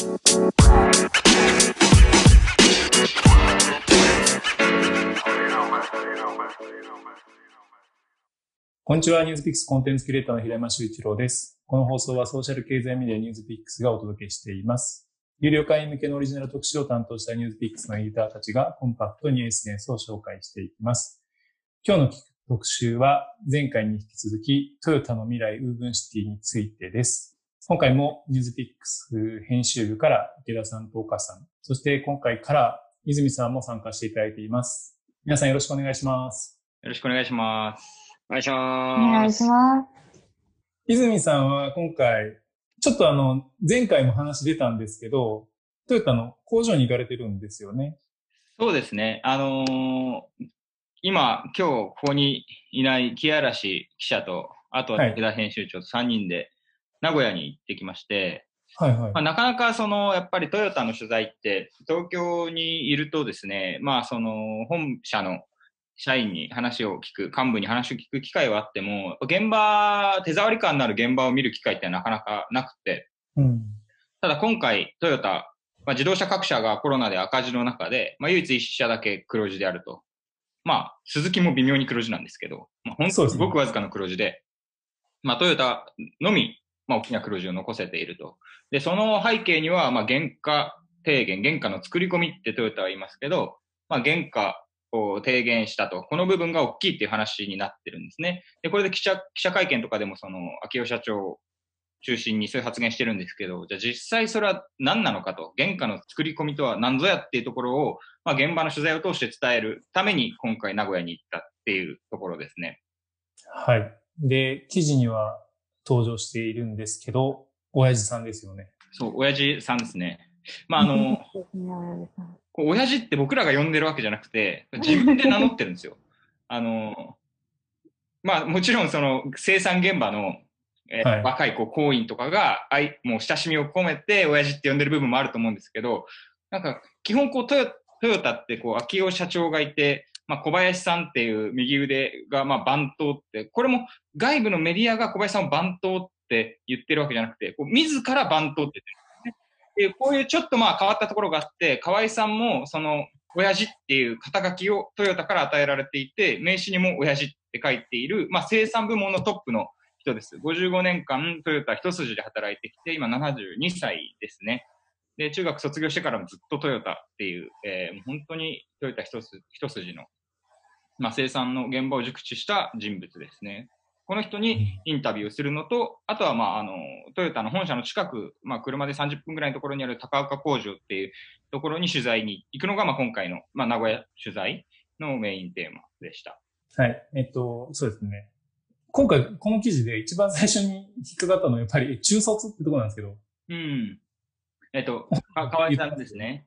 こんにちは、ニュースピックスコンテンツクリエイターの平山修一郎です。この放送はソーシャル経済メディアニュースピックスがお届けしています。有料会員向けのオリジナル特集を担当したニュースピックスのエディターたちがコンパクトに SNS を紹介していきます。今日の特集は前回に引き続きトヨタの未来ウーブンシティについてです。今回もニュースピックス編集部から池田さんと岡さん、そして今回から泉さんも参加していただいています。皆さんよろしくお願いします。よろしくお願いします。お願いします。お願いします。泉さんは今回、ちょっとあの、前回も話出たんですけど、トヨタの工場に行かれてるんですよね。そうですね。あのー、今、今日ここにいない木嵐記者と、あとは池田編集長と3人で名古屋に行ってきまして、はいはい。まあ、なかなかそのやっぱりトヨタの取材って東京にいるとですね、まあその本社の社員に話を聞く、幹部に話を聞く機会はあっても、現場、手触り感のある現場を見る機会ってなかなかなくて、うん、ただ今回トヨタ、まあ、自動車各社がコロナで赤字の中で、まあ、唯一一社だけ黒字であると。まあ、鈴木も微妙に黒字なんですけど、まあ、本当すごくわずかな黒字で、まあ、トヨタのみ、まあ、大きな黒字を残せていると。で、その背景には、まあ、原価低減、原価の作り込みってトヨタは言いますけど、まあ、原価を低減したと。この部分が大きいっていう話になってるんですね。で、これで記者、記者会見とかでもその、秋代社長中心にそういう発言してるんですけど、じゃあ実際それは何なのかと、原価の作り込みとは何ぞやっていうところを、まあ、現場の取材を通して伝えるために今回名古屋に行ったっていうところですね。はい。で、記事には登場しているんですけど、親父さんですよね。そう、親父さんですね。まあ、あの、こう親父って僕らが呼んでるわけじゃなくて、自分で名乗ってるんですよ。あの、まあ、もちろんその生産現場のえーはい、若い子、行員とかが、あい、もう親しみを込めて、親父って呼んでる部分もあると思うんですけど、なんか、基本こうトヨ、トヨタって、こう、秋代社長がいて、まあ、小林さんっていう右腕が、まあ、番頭って、これも外部のメディアが小林さんを番頭って言ってるわけじゃなくて、こう自ら番頭って言ってるんですね。こういうちょっとまあ変わったところがあって、河合さんも、その、親父っていう肩書きをトヨタから与えられていて、名刺にも親父って書いている、まあ、生産部門のトップの人です。55年間トヨタ一筋で働いてきて、今72歳ですね。で、中学卒業してからもずっとトヨタっていう、えー、本当にトヨタ一筋一筋の、まあ、生産の現場を熟知した人物ですね。この人にインタビューするのと、あとは、まあ、あの、トヨタの本社の近く、まあ、車で30分ぐらいのところにある高岡工場っていうところに取材に行くのが、まあ、今回の、まあ、名古屋取材のメインテーマでした。はい。えっと、そうですね。今回、この記事で一番最初に引っかかったのはやっぱり中卒ってところなんですけど。うん。えっと、か河合さんですね。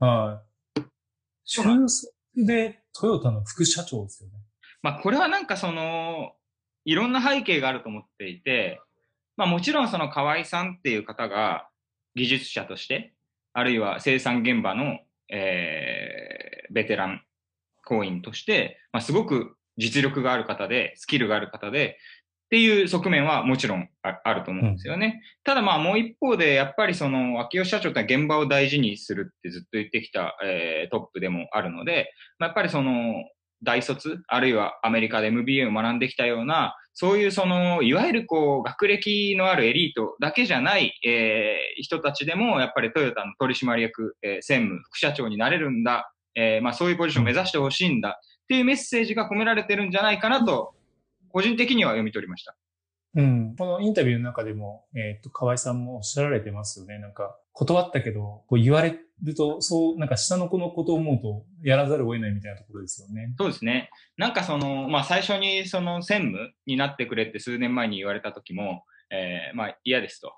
はい。中卒でトヨタの副社長ですよね。まあ、これはなんかその、いろんな背景があると思っていて、まあもちろんその河合さんっていう方が技術者として、あるいは生産現場の、えー、ベテラン行員として、まあ、すごく実力がある方で、スキルがある方で、っていう側面はもちろんあると思うんですよね。うん、ただまあもう一方で、やっぱりその、秋吉社長って現場を大事にするってずっと言ってきた、えー、トップでもあるので、まあ、やっぱりその、大卒、あるいはアメリカで MBA を学んできたような、そういうその、いわゆるこう、学歴のあるエリートだけじゃない、えー、人たちでも、やっぱりトヨタの取締役、えー、専務、副社長になれるんだ、えー、まあそういうポジションを目指してほしいんだ。っていうメッセージが込められてるんじゃないかなと、個人的には読み取りました。うん。このインタビューの中でも、えっ、ー、と、河合さんもおっしゃられてますよね。なんか、断ったけど、こう言われると、そう、なんか下の子のことを思うと、やらざるを得ないみたいなところですよね。そうですね。なんかその、まあ最初にその専務になってくれって数年前に言われた時も、えー、まあ嫌ですと。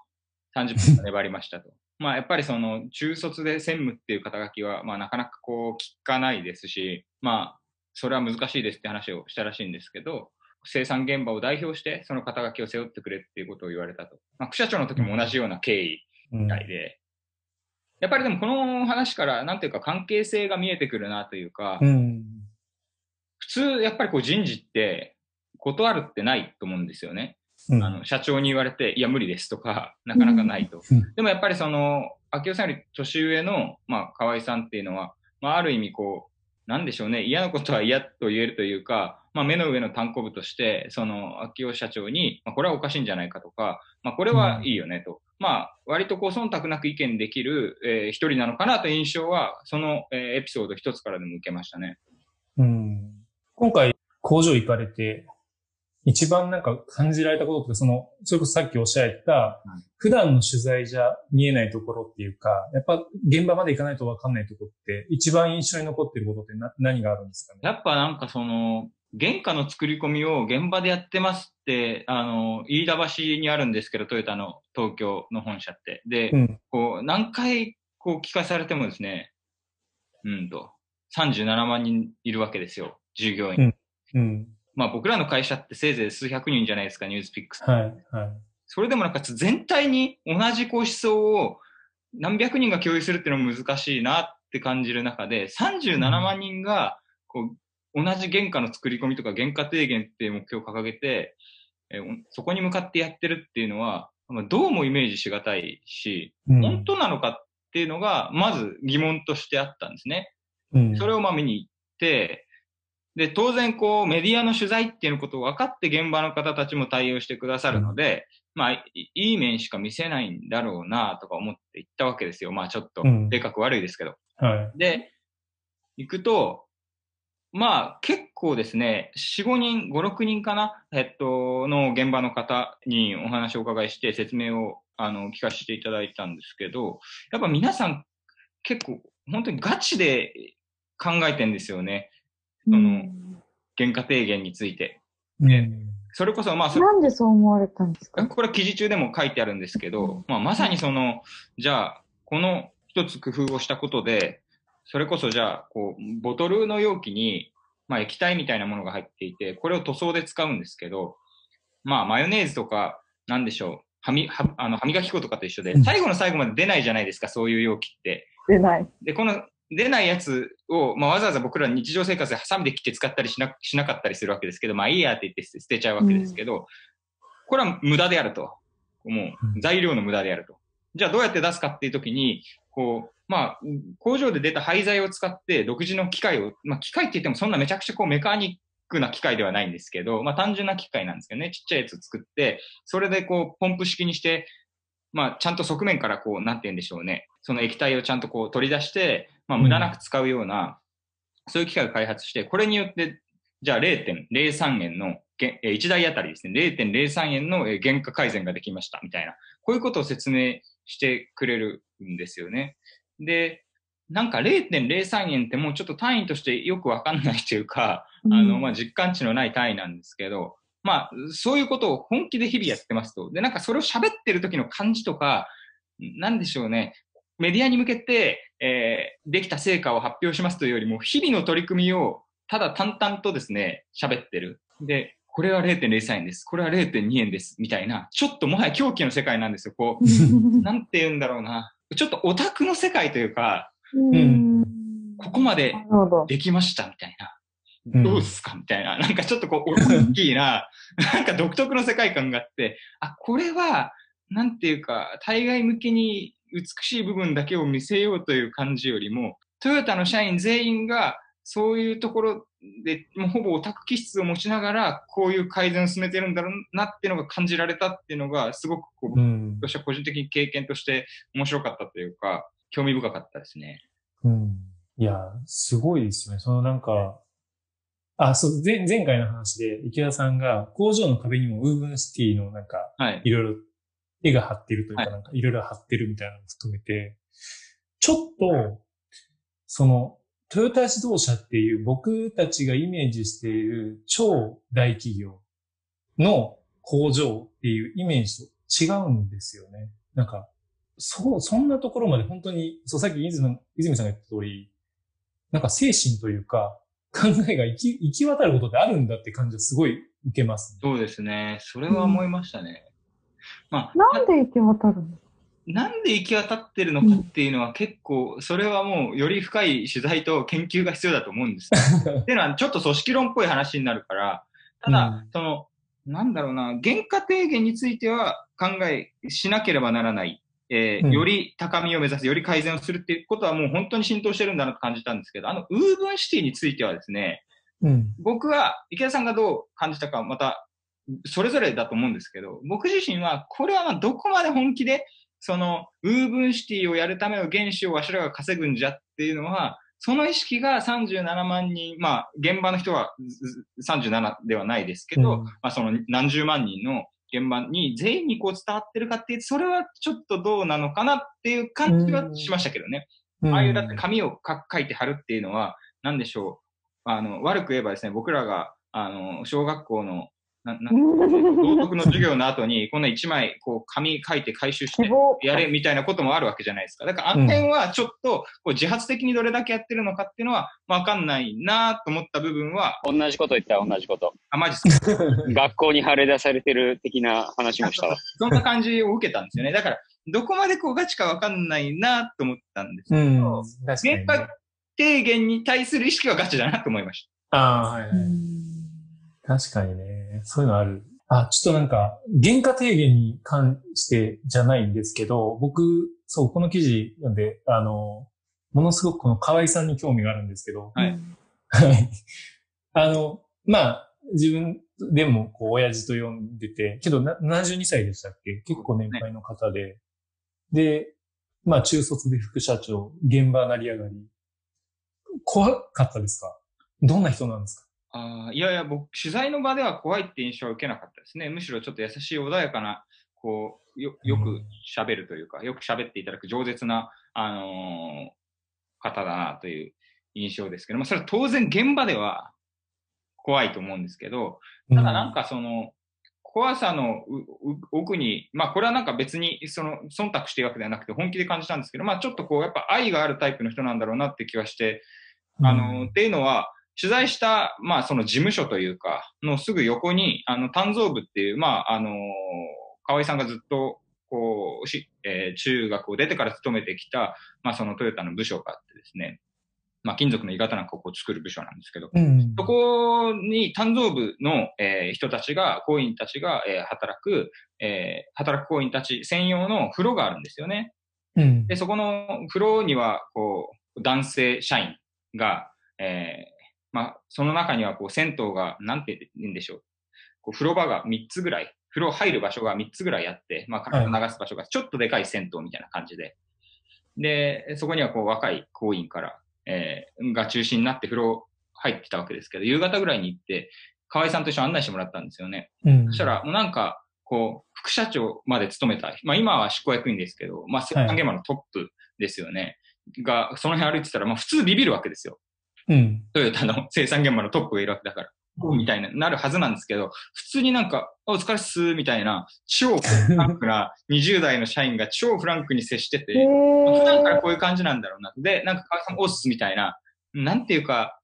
30分粘りましたと。まあやっぱりその中卒で専務っていう肩書きは、まあなかなかこう聞かないですし、まあそれは難しいですって話をしたらしいんですけど、生産現場を代表してその肩書きを背負ってくれっていうことを言われたと。まあ、副社長の時も同じような経緯みたいで、うん、やっぱりでもこの話からなんていうか関係性が見えてくるなというか、うん、普通やっぱりこう人事って断るってないと思うんですよね。うん、あの社長に言われて、いや、無理ですとか、なかなかないと。うん、でもやっぱりその、秋代さんより年上の、まあ、河合さんっていうのは、まあ、ある意味こう、なんでしょうね、嫌なことは嫌と言えるというか、まあ、目の上の単行部として、その、秋代社長に、まあ、これはおかしいんじゃないかとか、まあ、これはいいよねと。うん、まあ、割とこう、忖度なく意見できる、えー、一人なのかなという印象は、その、えー、エピソード一つからでも受けましたね。うん。今回、工場行かれて、一番なんか感じられたこととか、その、それこそさっきおっしゃった、普段の取材じゃ見えないところっていうか、やっぱ現場まで行かないとわかんないところって、一番印象に残ってることってな何があるんですかね？やっぱなんかその、原価の作り込みを現場でやってますって、あの、飯田橋にあるんですけど、トヨタの東京の本社って。で、うん、こう、何回こう聞かされてもですね、うんと、37万人いるわけですよ、従業員。うん、うんまあ僕らの会社ってせいぜい数百人じゃないですか、ニュースピックス。はい。はい。それでもなんか全体に同じこう思想を何百人が共有するっていうのも難しいなって感じる中で、37万人がこう同じ原価の作り込みとか原価低減っていう目標を掲げて、えそこに向かってやってるっていうのは、どうもイメージしがたいし、うん、本当なのかっていうのが、まず疑問としてあったんですね。うん、それをまあ見に行って、で、当然こうメディアの取材っていうことを分かって現場の方たちも対応してくださるので、うん、まあ、いい面しか見せないんだろうなとか思って行ったわけですよ。まあちょっと、でかく悪いですけど。うん、はい。で、行くと、まあ結構ですね、4、5人、5、6人かな、えっと、の現場の方にお話をお伺いして説明をあの聞かせていただいたんですけど、やっぱ皆さん結構本当にガチで考えてんですよね。その、原価低減について。ね、それこそ、まあなんでそう思われたんですか？これは記事中でも書いてあるんですけど、まあ、まさにその、じゃあ、この一つ工夫をしたことで、それこそじゃあ、こう、ボトルの容器に、まあ、液体みたいなものが入っていて、これを塗装で使うんですけど、まあ、マヨネーズとか、なんでしょう、はみ、は、あの、歯磨き粉とかと一緒で、最後の最後まで出ないじゃないですか、そういう容器って。出ない。で、この出ないやつを、まあ、わざわざ僕ら日常生活でハサミで切って使ったりしなしなかったりするわけですけど、まあいいやって言って捨てちゃうわけですけど、うん、これは無駄であると。もう材料の無駄であると。じゃあどうやって出すかっていう時に、こう、まあ、工場で出た廃材を使って独自の機械を、まあ機械って言ってもそんなめちゃくちゃこうメカニックな機械ではないんですけど、まあ単純な機械なんですけどね、ちっちゃいやつ作って、それでこうポンプ式にして、まあちゃんと側面からこう、なんて言うんでしょうね、その液体をちゃんとこう取り出して、まあ、無駄なく使うような、そういう機械を開発して、これによって、じゃあ0.03円の、1台あたりですね、0.03円の原価改善ができました、みたいな。こういうことを説明してくれるんですよね。で、なんか0.03円ってもうちょっと単位としてよくわかんないというか、あの、まあ、実感値のない単位なんですけど、まあ、そういうことを本気で日々やってますと。で、なんかそれを喋ってる時の感じとか、なんでしょうね。メディアに向けて、えー、できた成果を発表しますというよりも、日々の取り組みをただ淡々とですね、喋ってる。で、これは0.03円です。これは0.2円です。みたいな、ちょっともはや狂気の世界なんですよ。こう、なんて言うんだろうな。ちょっとオタクの世界というか、うん、ここまでできましたみたいな。どうすかみたいな。なんかちょっとこう、大きいな、なんか独特の世界観があって、あ、これは、なんていうか、対外向けに美しい部分だけを見せようという感じよりも、トヨタの社員全員がそういうところで、もうほぼオタク気質を持ちながら、こういう改善を進めてるんだろうなっていうのが感じられたっていうのが、すごくこう、うん、私は個人的に経験として面白かったというか、興味深かったですね。うん。いや、すごいですよね。そのなんか、あ、そう、前前回の話で池田さんが工場の壁にもウーブンシティのなんか、はい、いろいろ絵が貼ってるというか、なんかいろいろ貼ってるみたいなのを含めて、ちょっと、その、トヨタ自動車っていう僕たちがイメージしている超大企業の工場っていうイメージと違うんですよね。なんか、そう、そんなところまで本当に、そう、さっき泉泉さんが言った通り、なんか精神というか、考えが行き行き渡ることってあるんだって感じはすごい受けます、ね、そうですね。それは思いましたね。まあ、なんで行き渡るの？なんで行き渡ってるのかっていうのは結構、それはもうより深い取材と研究が必要だと思うんです。っていうのはちょっと組織論っぽい話になるから、ただ、その、なんだろうな、原価低減については考えしなければならない。えーうんより高みを目指す、より改善をするっていうことはもう本当に浸透してるんだなと感じたんですけど、あの、ウーブンシティについてはですね、うん。僕は、池田さんがどう感じたか、また、それぞれだと思うんですけど、僕自身は、これはまあどこまで本気で、その、ウーブンシティをやるための原資をわしらが稼ぐんじゃっていうのは、その意識が37万人、まあ、現場の人はずず37ではないですけど、うんまあ、その何十万人の現場に全員にこう伝わってるかっていう、それはちょっとどうなのかなっていう感じはしましたけどね。うんああいうだって紙をか書いて貼るっていうのは、なんでしょう。あの、悪く言えばですね、僕らが、あの、小学校の、な、な、道徳の授業の後に、こんな一枚、こう、紙書いて回収して。やれみたいなこともあるわけじゃないですか。だから、あの辺はちょっと、こう、自発的にどれだけやってるのかっていうのは、わかんないなと思った部分は、同じこと言ったら同じこと。あ、マジっすか？学校に貼り出されてる的な話もしたわ。そんな感じを受けたんですよね。だから、どこまでこうガチかわかんないなと思ったんですけうんど、。確かにね、原価低減に対する意識はガチだなと思いましああ、はいはい。確かにね。そういうのある。あ、ちょっとなんか、原価低減に関してじゃないんですけど、僕、そう、この記事読んで、あの、ものすごくこの河合さんに興味があるんですけど、はいはい。あの、まあ、自分でも、こう、親父と呼んでて、けど、な72歳でしたっけ？結構年配の方で。で、まあ、中卒で副社長、現場成り上がり。怖かったですか？どんな人なんですか？た。あーいやいや、僕、取材の場では怖いって印象は受けなかったですね。むしろちょっと優しい穏やかな、こう、よ、よく喋るというか、よく喋っていただく饒舌な、あのー方だなという印象ですけど、まあ、それは当然現場では怖いと思うんですけど、ただなんかその、怖さのうう奥に、まあこれはなんか別にその忖度してるわけではなくて本気で感じたんですけど、まあちょっとこうやっぱ愛があるタイプの人なんだろうなって気はして、あの、っていうのは、取材した、まあその事務所というか、のすぐ横に、あの、鍛造部っていう、まああの、河合さんがずっと、こう、し、えー中学を出てから勤めてきた、まあそのトヨタの部署があってですね、まあ金属の鋳型なんかをこう作る部署なんですけど、うん。そこに鍛造部の、えー人たちが、工員たちが、えー働く、えー働く工員たち専用の風呂があるんですよね。うん。で、そこの風呂には、こう、男性社員が、えーまあ、その中には、こう、銭湯が、なんて言うんでしょう。こう、風呂場が3つぐらい、風呂入る場所が3つぐらいあって、まあ、体流す場所がちょっとでかい銭湯みたいな感じで。で、そこには、こう、若い工員から、えーが中心になって風呂入ってきたわけですけど、夕方ぐらいに行って、河合さんと一緒に案内してもらったんですよね。うんそしたら、もうなんか、こう、副社長まで勤めた、まあ今は執行役員ですけど、まあ生産現場のトップですよね。が、その辺歩いてたら、まあ普通ビビるわけですよ。うん。トヨタの生産現場のトップがいるわけだから。みたいな、なるはずなんですけど、普通になんか、あお疲れっす、みたいな、超フランクな 20代の社員が超フランクに接してて、へ普段からーこういう感じなんだろうな。で、なんか川合さん、おっすみたいな、なんていうか、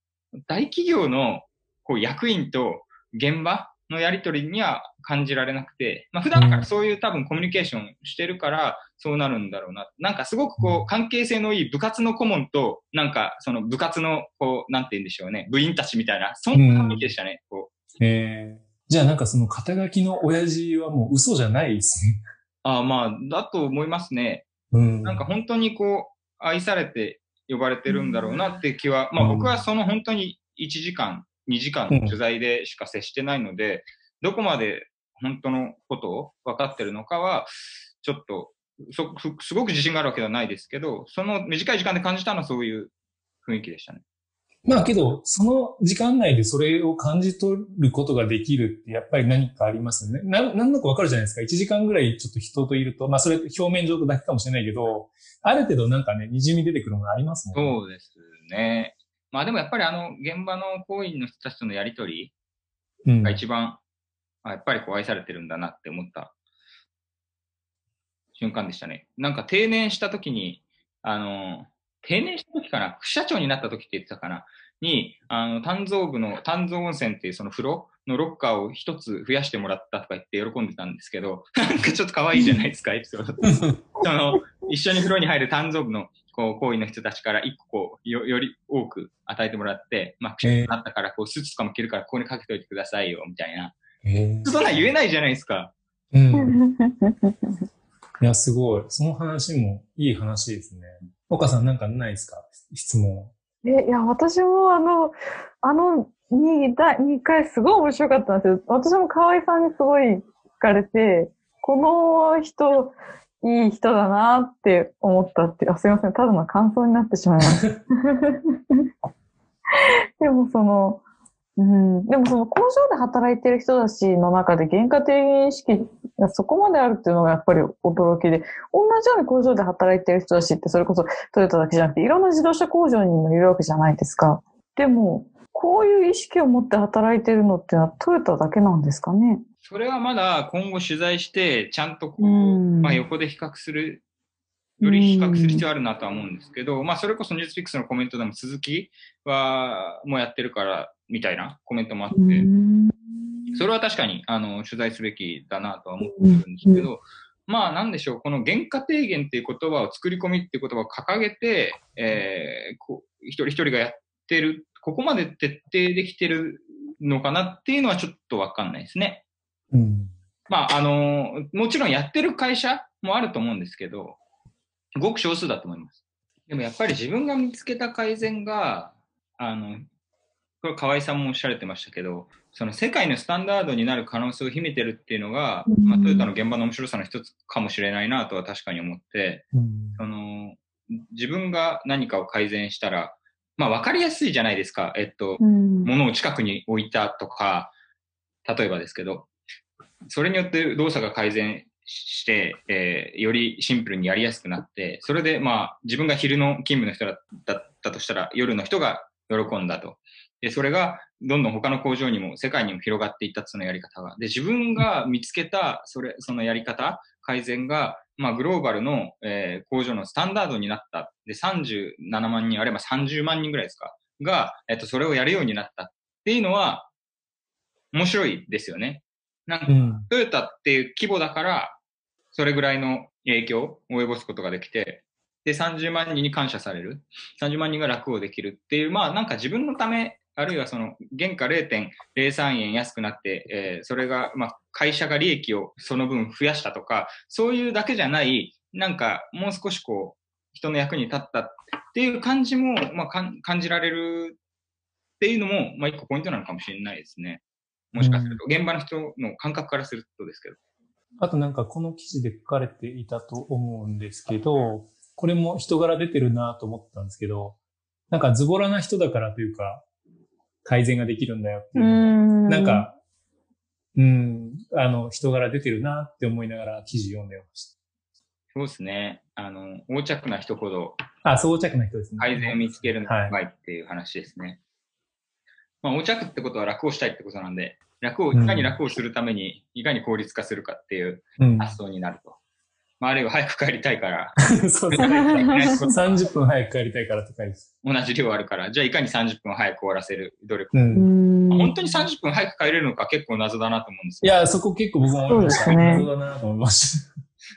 大企業のこう役員と現場のやりとりには感じられなくて、まあ普段からそういう多分コミュニケーションしてるから、そうなるんだろうな。なんかすごくこう関係性のいい部活の顧問と、なんかその部活のこう、なんて言うんでしょうね、部員たちみたいな、そんな雰囲気でしたね。こうえー、じゃあなんかその肩書きの親父はもう嘘じゃないですね。ああまあ、だと思いますね。うん。なんか本当にこう、愛されて呼ばれてるんだろうなって気は、まあうん僕はその本当に1時間、2時間の取材でしか接してないので、どこまで本当のことを分かってるのかは、ちょっと、そふすごく自信があるわけではないですけど、その短い時間で感じたのはそういう雰囲気でしたね。まあけど、その時間内でそれを感じ取ることができるってやっぱり何かありますよね。な、なんだかわかるじゃないですか。1時間ぐらいちょっと人といると、まあそれ表面上だけかもしれないけど、ある程度なんかね、滲み出てくるものありますもんね。そうですね。まあでもやっぱりあの、現場の行員の人たちとのやりとりうん。が一番、あやっぱりこう愛されてるんだなって思った瞬間でしたね。なんか定年した時に、あの、定年した時かな？副社長になった時って言ってたかな？に、あの、鍛造部の、鍛造温泉っていうその風呂のロッカーを一つ増やしてもらったとか言って喜んでたんですけど、なんかちょっと可愛いじゃないですか、エピソード。その、一緒に風呂に入る鍛造部の、こう、行為の人たちから一個こう、よ、より多く与えてもらって、まあ、副社長になったから、こう、スーツとかも着るから、ここにかけといてくださいよ、みたいな。へそんな言えないじゃないですか。うん。いや、すごい。その話もいい話ですね。岡さんなんかないですか？質問。え、いや、私もあの、あの2、第2回すごい面白かったんですよ。私も河合さんにすごい聞かれて、この人、いい人だなって思ったって、あ、すいません、ただの感想になってしまいました。でもその、うん、でもその工場で働いてる人たちの中で原価低減意識がそこまであるっていうのがやっぱり驚きで、同じように工場で働いてる人たちってそれこそトヨタだけじゃなくていろんな自動車工場にもいるわけじゃないですか。でも、こういう意識を持って働いてるのってのはトヨタだけなんですかね？それはまだ今後取材して、ちゃんとこう、うんまあ横で比較する、より比較する必要あるなとは思うんですけど、まあそれこそニュースピックスのコメントでも鈴木はもうやってるからみたいなコメントもあって、うんそれは確かにあの取材すべきだなとは思ってるんですけど、まあなんでしょう、この原価低減っていう言葉を作り込みっていう言葉を掲げて、えー、こう一人一人がやってる、ここまで徹底できてるのかなっていうのはちょっとわかんないですね。うん。まああの、もちろんやってる会社もあると思うんですけど、ごく少数だと思います。でもやっぱり自分が見つけた改善が、あの、これ河合さんもおっしゃられてましたけど、その世界のスタンダードになる可能性を秘めてるっていうのが、うんまあ、トヨタの現場の面白さの一つかもしれないなとは確かに思って、うん。その、自分が何かを改善したら、まあ分かりやすいじゃないですか。えっと、うん物を近くに置いたとか、例えばですけど、それによって動作が改善して、えーよりシンプルにやりやすくなって、それでまあ自分が昼の勤務の人だだったとしたら夜の人が喜んだと。で、それがどんどん他の工場にも世界にも広がっていったそのやり方が。で、自分が見つけたそれ、そのやり方、改善が、まあグローバルの、えー工場のスタンダードになった。で、37万人、あれば30万人ぐらいですか？が、えっと、それをやるようになったっていうのは、面白いですよね。なんかう、ん。トヨタっていう規模だから、それぐらいの影響を及ぼすことができて、で、30万人に感謝される。30万人が楽をできるっていう、まあなんか自分のため、あるいはその原価0.03円安くなって、えーそれが、まあ会社が利益をその分増やしたとか、そういうだけじゃない、なんかもう少しこう、人の役に立ったっていう感じも、まあかん感じられるっていうのも、まあ一個ポイントなのかもしれないですね。もしかすると、現場の人の感覚からするとですけど。あとなんかこの記事で書かれていたと思うんですけど、これも人柄出てるなと思ったんですけど、なんかズボラな人だからというか、改善ができるんだよっていうなん、か、うん、あの、人柄出てるなって思いながら記事読んでましそうですね。あの、横着な人ほどた。あ、装着な人ですね。改善を見つけるのがはいうまいっていう話ですね。まあ、横着ってことは楽をしたいってことなんで、楽を、いかに楽をするために、いかに効率化するかっていううん。発想になると。まあ、あるいは早く帰りたいから、そうですね。30 分早く帰りたいからとかです。同じ量あるから、じゃあいかに30分早く終わらせる努力。う。うんん本当に30分早く帰れるのか結構謎だなと思うんですけど。いや、そこ結構僕も思いました。ね 謎だなと思いました。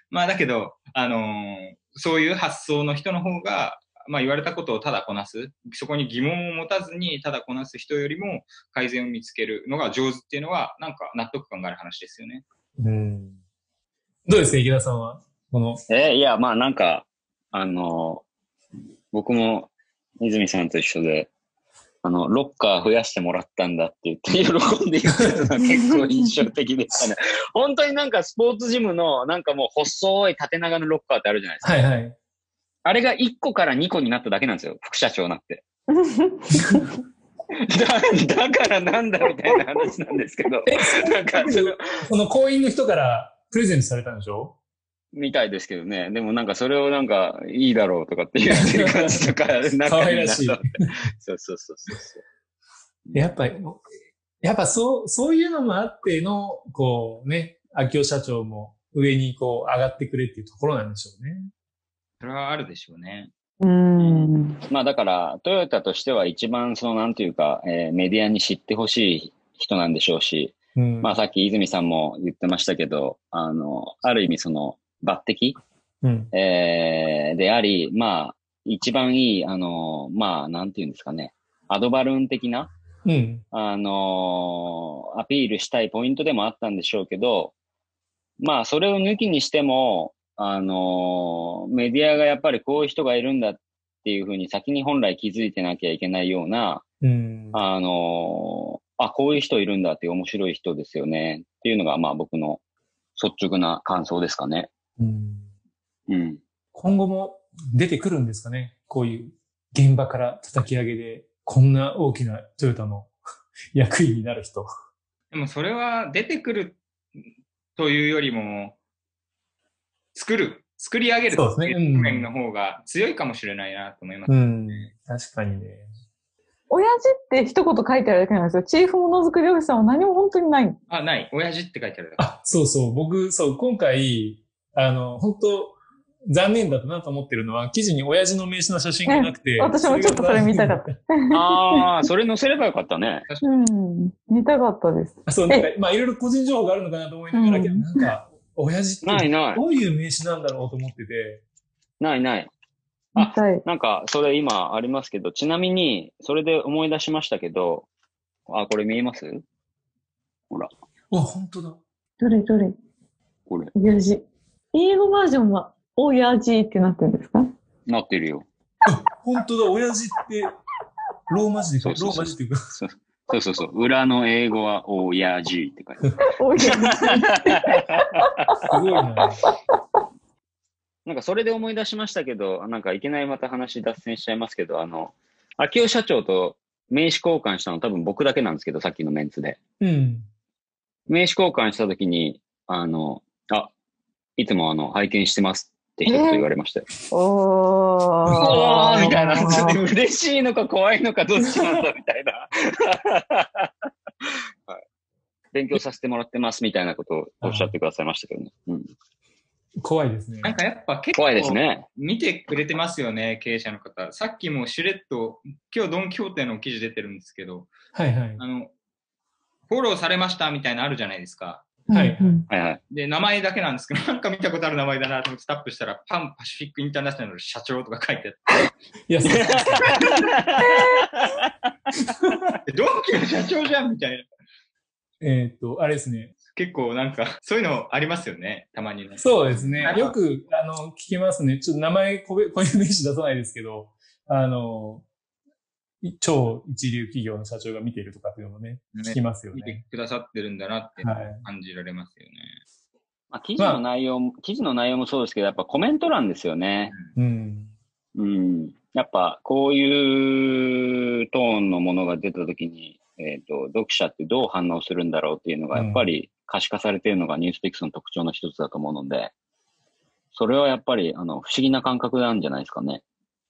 まあだけど、あのーそういう発想の人の方が、まあ言われたことをただこなす、そこに疑問を持たずにただこなす人よりも改善を見つけるのが上手っていうのは、なんか納得感がある話ですよね。うん。どうですか、池田さんは？この、えーいや、まあなんか、あの、僕も泉さんと一緒で、あの、ロッカー増やしてもらったんだって言って、喜んで言っのが結構印象的でしたね。本当になんかスポーツジムの、なんかもう細い縦長のロッカーってあるじゃないですか。はいはい。あれが1個から2個になっただけなんですよ。副社長になって。だ だからなんだみたいな話なんですけど。なんかその、この行員の人からプレゼントされたんでしょ？みたいですけどね。でもなんかそれをなんかいいだろうとかって言ってる感じとか、なん可愛らしいなとそうそうそうそうそう。やっぱり、やっぱそう、そういうのもあっての、こうね、秋夫社長も上にこう上がってくれっていうところなんでしょうね。それはあるでしょうね。うん。まあだから、トヨタとしては一番そのなんていうか、えーメディアに知ってほしい人なんでしょうし、うん。まあさっき泉さんも言ってましたけど、あの、ある意味その抜擢、うん。えーであり、まあ一番いい、あの、まあなんていうんですかね、アドバルーン的な、うん。あのーアピールしたいポイントでもあったんでしょうけど、まあ、それを抜きにしても、あのーメディアがやっぱりこういう人がいるんだっていうふうに先に本来気づいてなきゃいけないような、うん。あのーあ、こういう人いるんだっていう面白い人ですよねっていうのが、まあ僕の率直な感想ですかね。うんうん。今後も出てくるんですかね？こういう現場から叩き上げで、こんな大きなトヨタの 役員になる人。でもそれは出てくるというよりも、作る、作り上げるそうですねっていう面の方が強いかもしれないなと思います。うん。確かにね。親父って一言書いてあるだけなんですよ。チーフものづくりオフィサーは何も本当にない。あ、ない。親父って書いてあるだけ。あ、そうそう。僕、そう、今回、あの、本当残念だったなと思ってるのは、記事に親父の名刺の写真がなくて。私もちょっとそれ見たかった。ああ、それ載せればよかったね。うん。見たかったです。た。そう、なんか、まあ、いろいろ個人情報があるのかなと思いながら、うんけどなんか、親父ってないない。どういう名刺なんだろうと思ってて。ないない。あ。なんか、それ今ありますけど、ちなみに、それで思い出しましたけど、あ、これ見えます？ほら、あ、本当だ。どれどれ？これ、親父。英語バージョンは、親父ってなってるんですか？なってるよ。本当だ、親父って、ローマ字でローマ字っていうか、そうそうそう。裏の英語は、おやじって書いてある。すごいな。なんかそれで思い出しましたけど、なんかいきなりまた話脱線しちゃいますけど、あの、秋尾社長と名刺交換したの多分僕だけなんですけど、さっきのメンツで。うん。名刺交換したときに、あの、あ、いつもあの、拝見してますって一つ言われましたよ。おー。おーみたいな。ちょっと嬉しいのか怖いのかどっちなんだみたいな。はい、勉強させてもらってますみたいなことをおっしゃってくださいましたけどね。うん、怖いですね。なんかやっぱ結構怖いですね。見てくれてますよね、経営者の方。さっきもしれっと、今日ドン・キホーテの記事出てるんですけど、はいはい。あの、フォローされましたみたいなのあるじゃないですか。はいうんはいはい。で、名前だけなんですけど、なんか見たことある名前だなと思ってタップしたら、パンパシフィックインターナショナルの社長とか書いてあって、いや、そう えドンキの社長じゃんみたいな。えーっと、あれですね。結構なんか、そういうのありますよね、たまにね。そうですねよく、あの、聞きますね。ちょっと名前、こうこういう名刺出さないですけど、あの、い超一流企業の社長が見ているとかっていうのもね、聞きますよ見てね。くださってるんだなってはい。感じられますよね。まあ、記事の内容も、記事の内容もそうですけど、やっぱコメント欄ですよね。うん。うん。やっぱ、こういうトーンのものが出たときに、えっ、と、読者ってどう反応するんだろうっていうのが、やっぱり可視化されているのがニュースピックスの特徴の一つだと思うので、それはやっぱり、あの、不思議な感覚なんじゃないですかね。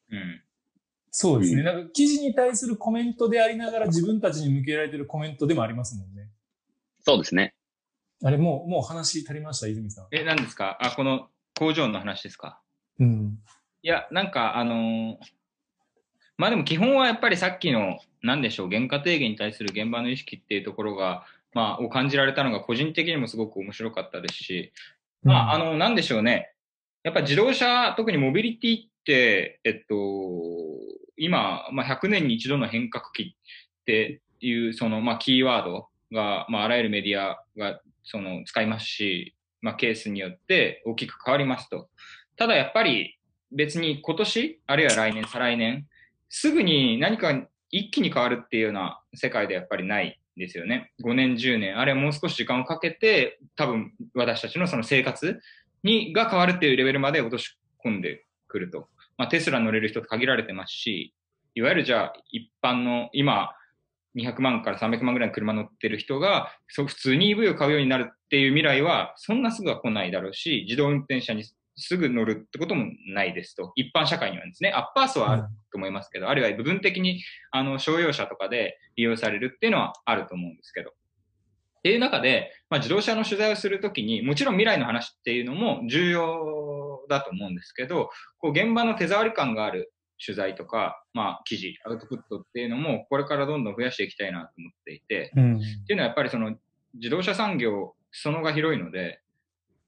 うん。そうですね。うんなんか記事に対するコメントでありながら自分たちに向けられてるコメントでもありますもんね。そうですね。あれ、もう、もう話足りました、泉さん。え、何ですか？あ、この工場の話ですか？うん。いや、なんか、あのーまあでも基本はやっぱりさっきの、なんでしょう、原価低減に対する現場の意識っていうところが、まあ、を感じられたのが個人的にもすごく面白かったですし、まあ、あの、なんでしょうね。やっぱ自動車、特にモビリティって、えっと、今、まあ、100年に一度の変革期っていう、その、まあ、キーワードが、まあ、あらゆるメディアが、その、使いますし、まあ、ケースによって大きく変わりますと。ただやっぱり別に今年、あるいは来年、再来年、すぐに何か一気に変わるっていうような世界でやっぱりないですよね。5年、10年、あるいはもう少し時間をかけて、多分私たちのその生活に、が変わるっていうレベルまで落とし込んでくると。まあ、テスラ乗れる人って限られてますし、いわゆるじゃあ一般の今、200万から300万ぐらいの車乗ってる人が、そう普通に EV を買うようになるっていう未来は、そんなすぐは来ないだろうし、自動運転車にすぐ乗るってこともないですと。一般社会にはですね、アッパー層はあると思いますけど、あるいは部分的にあの商用車とかで利用されるっていうのはあると思うんですけど。っていう中で、まあ、自動車の取材をするときに、もちろん未来の話っていうのも重要だと思うんですけど、こう現場の手触り感がある取材とか、まあ、記事、アウトプットっていうのも、これからどんどん増やしていきたいなと思っていて、うん。っていうのはやっぱりその自動車産業、裾野が広いので、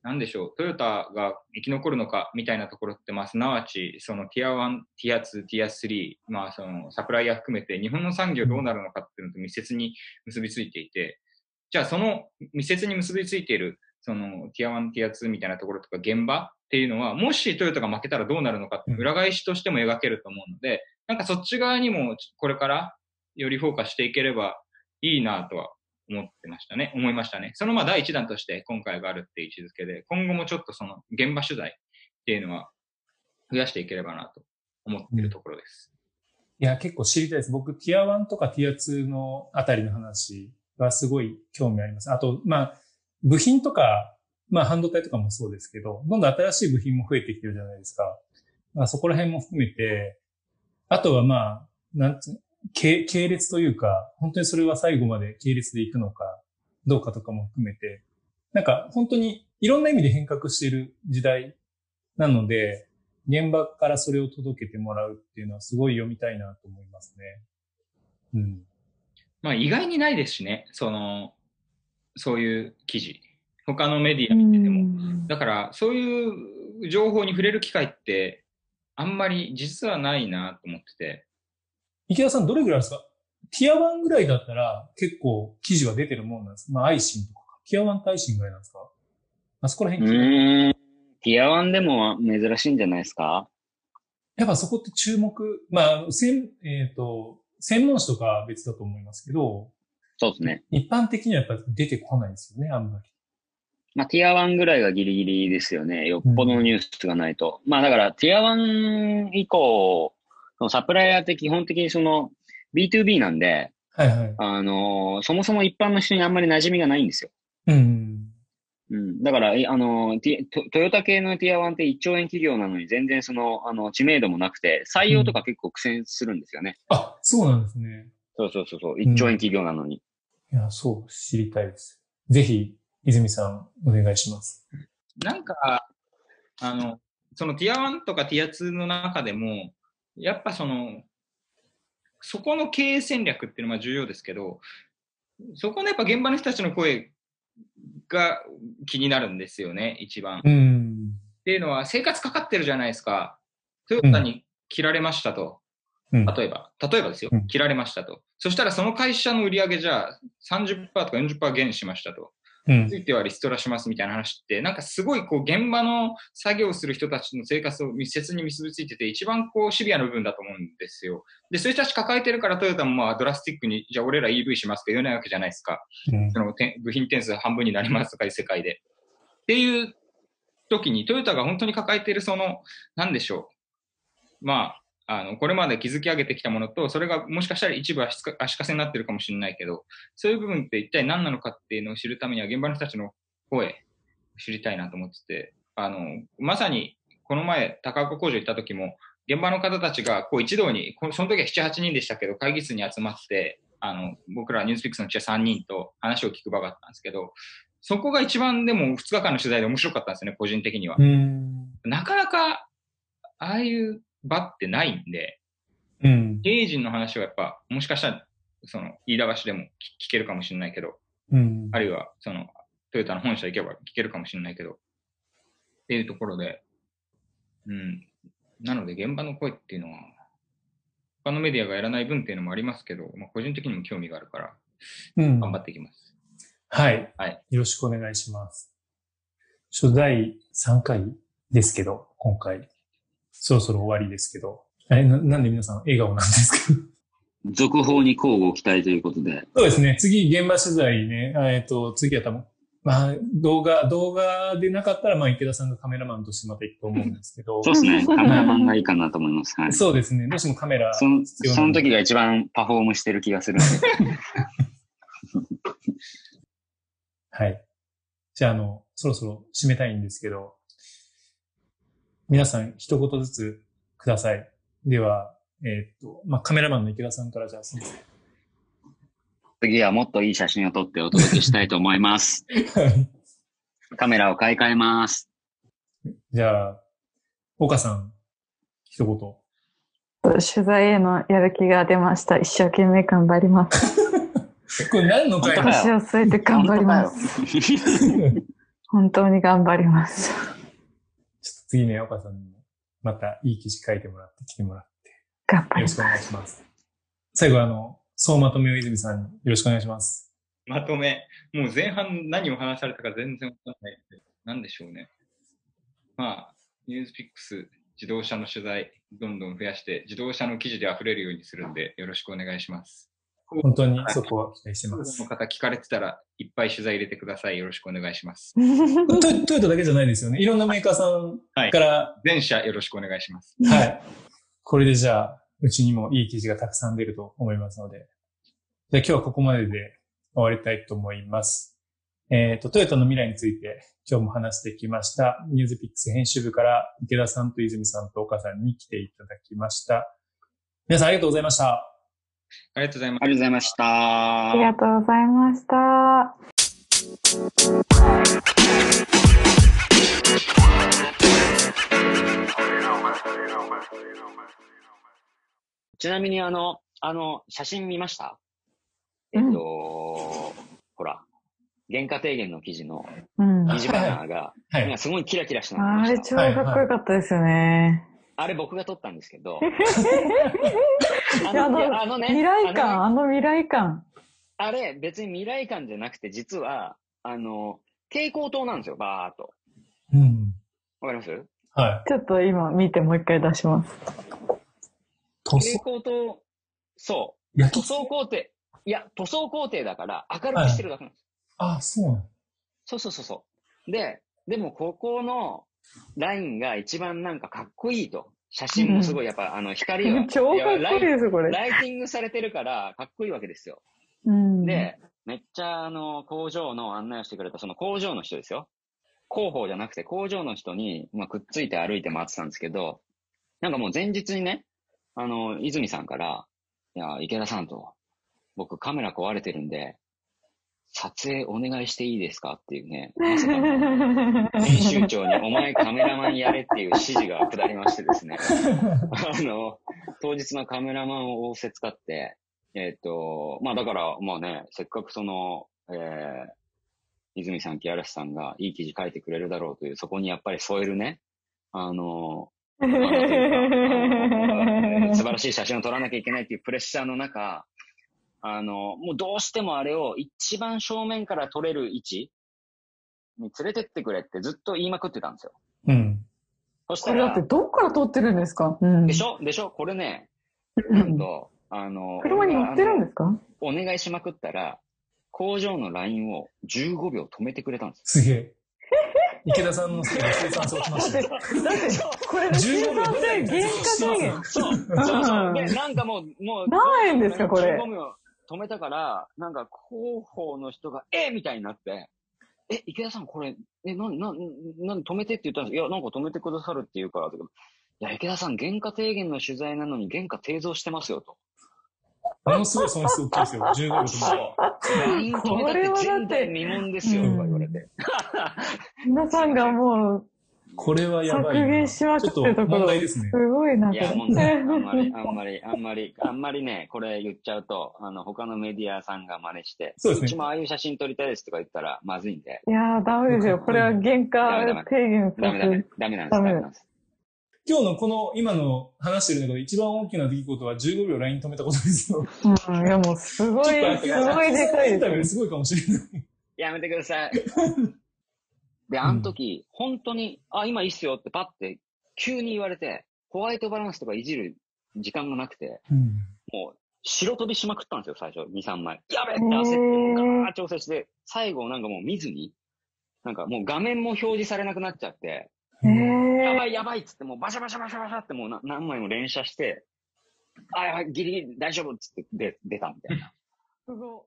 なんでしょう、トヨタが生き残るのかみたいなところって、まあ、すなわち、そのティア1、ティア2、ティア3、まあ、そのサプライヤー含めて、日本の産業どうなるのかっていうのと密接に結びついていて、じゃあその密接に結びついている、そのティア1、ティア2みたいなところとか現場っていうのは、もしトヨタが負けたらどうなるのかって裏返しとしても描けると思うので、なんかそっち側にもこれからよりフォーカスしていければいいなとは思ってましたね。思いましたね。そのまあ第一弾として今回があるっていう位置づけで、今後もちょっとその現場取材っていうのは増やしていければなと思ってるところです。いや、結構知りたいです。僕、ティア1とかティア2のあたりの話はすごい興味あります。あと、まあ、部品とか、まあ、半導体とかもそうですけど、どんどん新しい部品も増えてきてるじゃないですか。まあ、そこら辺も含めて、あとはまあ、なんつう、系系列というか、本当にそれは最後まで系列でいくのか、どうかとかも含めて、なんか本当にいろんな意味で変革している時代なので、現場からそれを届けてもらうっていうのはすごい読みたいなと思いますね。うん。まあ意外にないですしね、その、そういう記事。他のメディア見てても。だから、そういう情報に触れる機会って、あんまり実はないなと思ってて。池田さんどれぐらいですか？ティア1ぐらいだったら結構記事は出てるもんなんですまあ、アイシンとか。ティア1とアイシンぐらいなんですか？あそこらう辺、ーん。ティア1でも珍しいんじゃないですか？やっぱそこって注目、まあ、専、えっ、と、専門誌とかは別だと思いますけど、そうですね。一般的にはやっぱ出てこないですよね、あんまり。まあ、ティア1ぐらいがギリギリですよね。よっぽどのニュースがないと。まあ、だから、ティア1以降、そのサプライヤーって基本的にその B2B なんで、はいはい。あのーそもそも一般の人にあんまり馴染みがないんですよ。うん。うん。だから、えあのトトヨタ系のティア1って1兆円企業なのに全然その、あの、知名度もなくて、採用とか結構苦戦するんですよね。あ、そうなんですね。そうそうそうそう。1兆円企業なのに。いや、そう、知りたいです。ぜひ、泉さん、お願いします。なんか、あの、そのティア1とかティア2の中でも、やっぱその、そこの経営戦略っていうのは重要ですけど、そこのやっぱ現場の人たちの声が気になるんですよね、一番。っうん。ていうのは、生活かかってるじゃないですか。トヨタに切られましたと。うん。例えば、例えばですようん、切られましたと。そしたらその会社の売り上げじゃあ30%とか40%減しましたと。うんつ。いてはリストラしますみたいな話って、なんかすごいこう現場の作業をする人たちの生活を密接に結びついてて、一番こうシビアな部分だと思うんですよ。で、そういう人たち抱えてるからトヨタもまあドラスティックに、じゃあ俺ら EV しますって言えないわけじゃないですか。うんその点部品点数半分になりますとかいう世界で。っていう時にトヨタが本当に抱えているその、なんでしょう。まあ、あの、これまで築き上げてきたものと、それがもしかしたら一部足かせになってるかもしれないけど、そういう部分って一体何なのかっていうのを知るためには現場の人たちの声、知りたいなと思ってて、あの、まさにこの前高岡工場行った時も、現場の方たちがこう一堂に、こその時は7、8人でしたけど、会議室に集まって、あの、僕らニュースピックスのうちは3人と話を聞く場があったんですけど、そこが一番でも2日間の取材で面白かったんですよね、個人的には。うん。なかなか、ああいう場ってないんで、うん。経営陣の話はやっぱ、もしかしたら、その、飯田橋でも聞聞けるかもしれないけど、うん。あるいは、その、トヨタの本社行けば聞けるかもしれないけど、っていうところで、うん。なので、現場の声っていうのは、他のメディアがやらない分っていうのもありますけど、まあ、個人的にも興味があるから、うん。頑張っていきます。はい。はい。よろしくお願いします。初第3回ですけど、今回。そろそろ終わりですけど。え、ななんで皆さん笑顔なんですか？続報に交互期待ということで。そうですね。次、現場取材ね。あえっ、と、次は多分、まあ、動画、動画でなかったら、まあ、池田さんがカメラマンとしてまた行くと思うんですけどそう。ですね。カメラマンがいいかなと思います。はい。そうですね。どうしてもカメラその、その時が一番パフォームしてる気がするんで。はい。じゃあ、あの、そろそろ締めたいんですけど、皆さん一言ずつください。では、えーっと、まあ、カメラマンの池田さんからじゃあ、すみま次はもっといい写真を撮ってお届けしたいと思います。せん。カメラを買い替えます。じゃあ、岡さん、一言。取材へのやる気が出ました。一生懸命頑張ります。これ何の回本当だよ腰を据えて頑張ります。本当 に頑張ります。次ね、岡さんにもまたいい記事書いてもらって来てもらって、頑張りますよろしくお。願いします。最後あの、総まとめを泉さんによろしくお願いします。まとめ。もう前半何を話されたか全然わかんないんで。なんでしょうね。まあ、ニュースピックス自動車の取材、どんどん増やして、自動車の記事で溢れるようにするんで、よろしくお願いします。本当にそこは期待してます。の方聞かれてたら、いっぱい取材入れてください。よろしくお願いします。トトヨタだけじゃないですよね。いろんなメーカーさんはいから、全社よろしくお願いします。はい。これでじゃあ、うちにもいい記事がたくさん出ると思いますので。じゃあ今日はここまでで終わりたいと思います。えっ、と、トヨタの未来について今日も話してきました。ニュースピックス編集部から池田さんと泉さんと岡さんに来ていただきました。皆さんありがとうございました。ありがとうございますあ。りがとうございました。ありがとうございました。ちなみにあの、あの、写真見ました？えっと、ほら、原価低減の記事のうん。二次バナーが、はい今。すごいキラキラしてまあれ超した。かっこよかったですよね。あれ僕が撮ったんですけど、あのいやあのね、未来感、あの未来感。あれ別に未来感じゃなくて、実は、あの、蛍光灯なんですよ、バーっと。うん。わかります？はい。ちょっと今見てもう一回出します。塗蛍装、光灯、そう。塗装工程。いや、塗装工程だから明るくしてるだけなんです。あ、そうなの。そうそうそうそう。で、でもここのラインが一番なんかかっこいいと。写真もすごいやっぱ、あの光が。超かっこいいやライですよ、これ。ライティングされてるからかっこいいわけですよ。うん。で、めっちゃあの工場の案内をしてくれたその工場の人ですよ。広報じゃなくて工場の人に、まあ、くっついて歩いて回ってたんですけど、なんかもう前日にね、あの、泉さんから、いや、池田さんと、僕カメラ壊れてるんで、撮影お願いしていいですかっていうね、まさかの編集長にお前カメラマンやれっていう指示が下りましてですね。あの、当日のカメラマンを仰せ使って、えっ、と、まあだから、まあね、せっかくその、えー、泉さん、木嵐さんがいい記事書いてくれるだろうという、そこにやっぱり添えるね、あの素晴らしい写真を撮らなきゃいけないっていうプレッシャーの中、あの、もうどうしてもあれを一番正面から撮れる位置に連れてってくれってずっと言いまくってたんですよ。うん。こそしたられだって、どっから撮ってるんですか？うん。でしょ？でしょ？これね、うんなんと、あの、車に乗ってるんですか？お願いしまくったら、工場のラインを15秒止めてくれたんです。すげえ。池田さんの生産性落ちましたよ。だって、これで生15秒産性原価低減。そう、そうそう。で、なんかもう、もう、何円ですかこれ？15秒止めたから、なんか広報の人が、えみたいになって、え、池田さんこれ、え、な、な、な、止めてって言ったんですいや、なんか止めてくださるって言うから、とかいや、池田さん、原価低減の取材なのに原価低増してますよ、と。ものすごい損失大きいですよ。15秒とそう。ライン止めたって未聞ですよ、とか言われて。皆さんがもう、これはやばいな。削減しまくちょってるところ問題ですねす。ごいな、いや、こ本当に、あんまれ。り、あんまり、あんまり、あんまりね、これ言っちゃうと、あの、他のメディアさんが真似して、そうですねちもああいう写真撮りたいですとか言ったらまずいんで、いやー、ダメですよ。これは原価低減さダメダメせ、ダメなんです、ダダメメなんです。今日のこの今の話してる中で一番大きな出来事は15秒 LINE 止めたことですよ。うん、いやもうすごい、すごいでかいインタビューです。すごいかもしれない。やめてください。で、あの時、本当に、あ、今いいっすよってパッて、急に言われて、ホワイトバランスとかいじる時間がなくて、うん。もう、白飛びしまくったんですよ、最初。2、3枚。やべえって焦って、ガーッ調整して、最後なんかもう見ずに、なんかもう画面も表示されなくなっちゃって、えー、やばいやばいっつって、もうバシャバシャバシャバシャってもうな何枚も連射して、あ、やばい、ギリギリ大丈夫っつって出出たみたいな。すご